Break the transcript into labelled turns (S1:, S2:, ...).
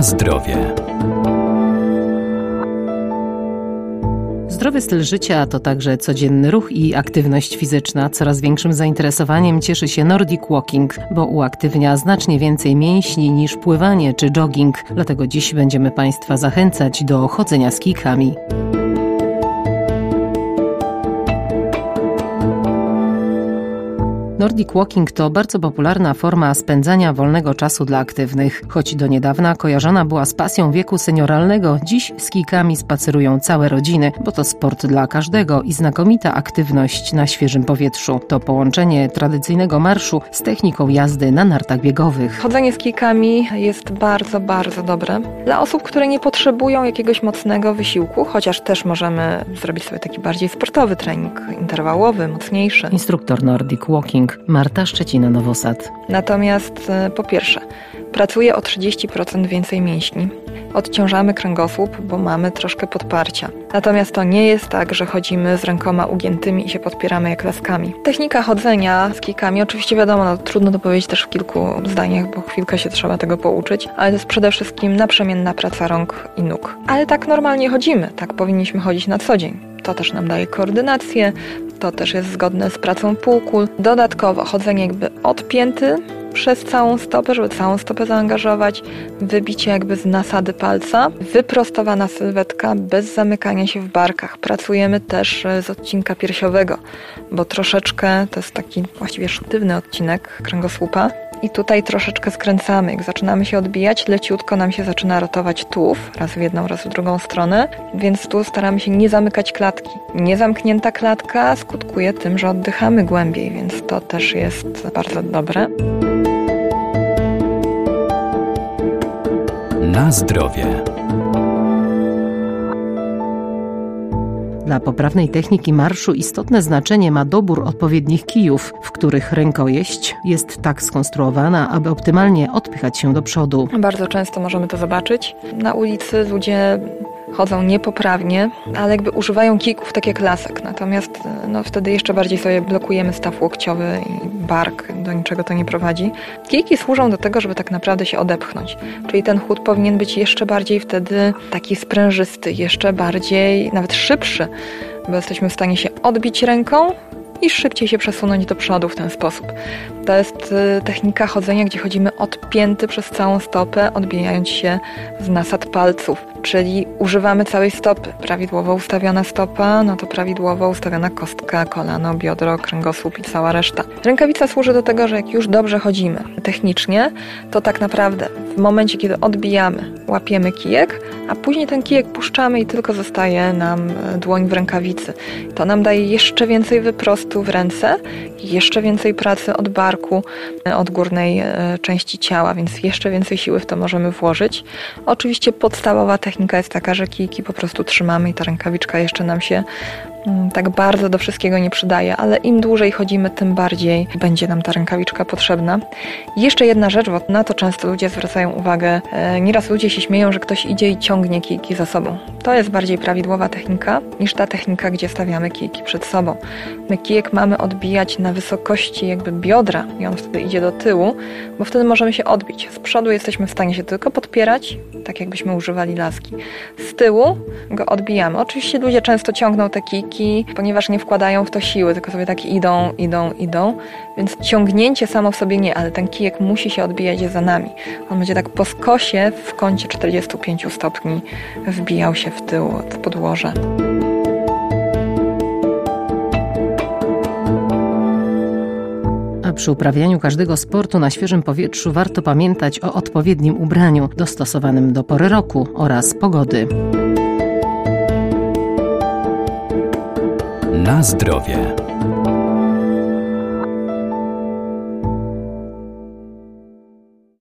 S1: Zdrowie.
S2: Zdrowy styl życia to także codzienny ruch i aktywność fizyczna. Coraz większym zainteresowaniem cieszy się Nordic Walking, bo uaktywnia znacznie więcej mięśni niż pływanie czy jogging. Dlatego dziś będziemy Państwa zachęcać do chodzenia z kijkami. Nordic Walking to bardzo popularna forma spędzania wolnego czasu dla aktywnych. Choć do niedawna kojarzona była z pasją wieku senioralnego, dziś z kijkami spacerują całe rodziny, bo to sport dla każdego i znakomita aktywność na świeżym powietrzu. To połączenie tradycyjnego marszu z techniką jazdy na nartach biegowych.
S3: Chodzenie z kijkami jest bardzo, bardzo dobre. Dla osób, które nie potrzebują jakiegoś mocnego wysiłku, chociaż też możemy zrobić sobie taki bardziej sportowy trening, interwałowy, mocniejszy.
S2: Instruktor Nordic Walking Marta Szczecina-Nowosad.
S3: Natomiast e, po pierwsze, pracuje o 30% więcej mięśni. Odciążamy kręgosłup, bo mamy troszkę podparcia. Natomiast to nie jest tak, że chodzimy z rękoma ugiętymi i się podpieramy jak laskami. Technika chodzenia z kijkami, oczywiście wiadomo, no, trudno to powiedzieć też w kilku zdaniach, bo chwilkę się trzeba tego pouczyć, ale to jest przede wszystkim naprzemienna praca rąk i nóg. Ale tak normalnie chodzimy, tak powinniśmy chodzić na co dzień. To też nam daje koordynację, to też jest zgodne z pracą półkul. Dodatkowo chodzenie jakby odpięty przez całą stopę, żeby całą stopę zaangażować, wybicie jakby z nasady palca, wyprostowana sylwetka bez zamykania się w barkach. Pracujemy też e, z odcinka piersiowego, bo troszeczkę to jest taki właściwie sztywny odcinek kręgosłupa i tutaj troszeczkę skręcamy. Jak zaczynamy się odbijać, leciutko nam się zaczyna rotować tułów, raz w jedną, raz w drugą stronę, więc tu staramy się nie zamykać klatki. Niezamknięta klatka skutkuje tym, że oddychamy głębiej, więc to też jest bardzo dobre.
S1: Na zdrowie.
S2: Dla poprawnej techniki marszu istotne znaczenie ma dobór odpowiednich kijów, w których rękojeść jest tak skonstruowana, aby optymalnie odpychać się do przodu.
S3: Bardzo często możemy to zobaczyć. Na ulicy ludzie chodzą niepoprawnie, ale jakby używają kijków tak jak lasek. Natomiast no, wtedy jeszcze bardziej sobie blokujemy staw łokciowy i bark, do niczego to nie prowadzi. Kijki służą do tego, żeby tak naprawdę się odepchnąć. Czyli ten chód powinien być jeszcze bardziej wtedy taki sprężysty, jeszcze bardziej, nawet szybszy, bo jesteśmy w stanie się odbić ręką, i szybciej się przesunąć do przodu w ten sposób. To jest y, technika chodzenia, gdzie chodzimy odpięty przez całą stopę, odbijając się z nasad palców, czyli używamy całej stopy. Prawidłowo ustawiona stopa, no to prawidłowo ustawiona kostka, kolano, biodro, kręgosłup i cała reszta. Rękawica służy do tego, że jak już dobrze chodzimy technicznie, to tak naprawdę w momencie, kiedy odbijamy, łapiemy kijek, a później ten kijek puszczamy i tylko zostaje nam e, dłoń w rękawicy. To nam daje jeszcze więcej wyprostu w ręce, jeszcze więcej pracy od barku, e, od górnej e, części ciała, więc jeszcze więcej siły w to możemy włożyć. Oczywiście podstawowa technika jest taka, że kijki po prostu trzymamy i ta rękawiczka jeszcze nam się tak bardzo do wszystkiego nie przydaje, ale im dłużej chodzimy, tym bardziej będzie nam ta rękawiczka potrzebna. Jeszcze jedna rzecz, bo na to często ludzie zwracają uwagę. E, nieraz ludzie się śmieją, że ktoś idzie i ciągnie kijki za sobą. To jest bardziej prawidłowa technika niż ta technika, gdzie stawiamy kijki przed sobą. My kijek mamy odbijać na wysokości jakby biodra i on wtedy idzie do tyłu, bo wtedy możemy się odbić. Z przodu jesteśmy w stanie się tylko podpierać, tak jakbyśmy używali laski. Z tyłu go odbijamy. Oczywiście ludzie często ciągną te kijki ponieważ nie wkładają w to siły, tylko sobie tak idą, idą, idą. Więc ciągnięcie samo w sobie nie, ale ten kijek musi się odbijać za nami. On będzie tak po skosie w kącie 45 stopni wbijał się w tył, w podłoże.
S2: Przy uprawianiu każdego sportu na świeżym powietrzu warto pamiętać o odpowiednim ubraniu dostosowanym do pory roku oraz pogody.
S1: Na zdrowie.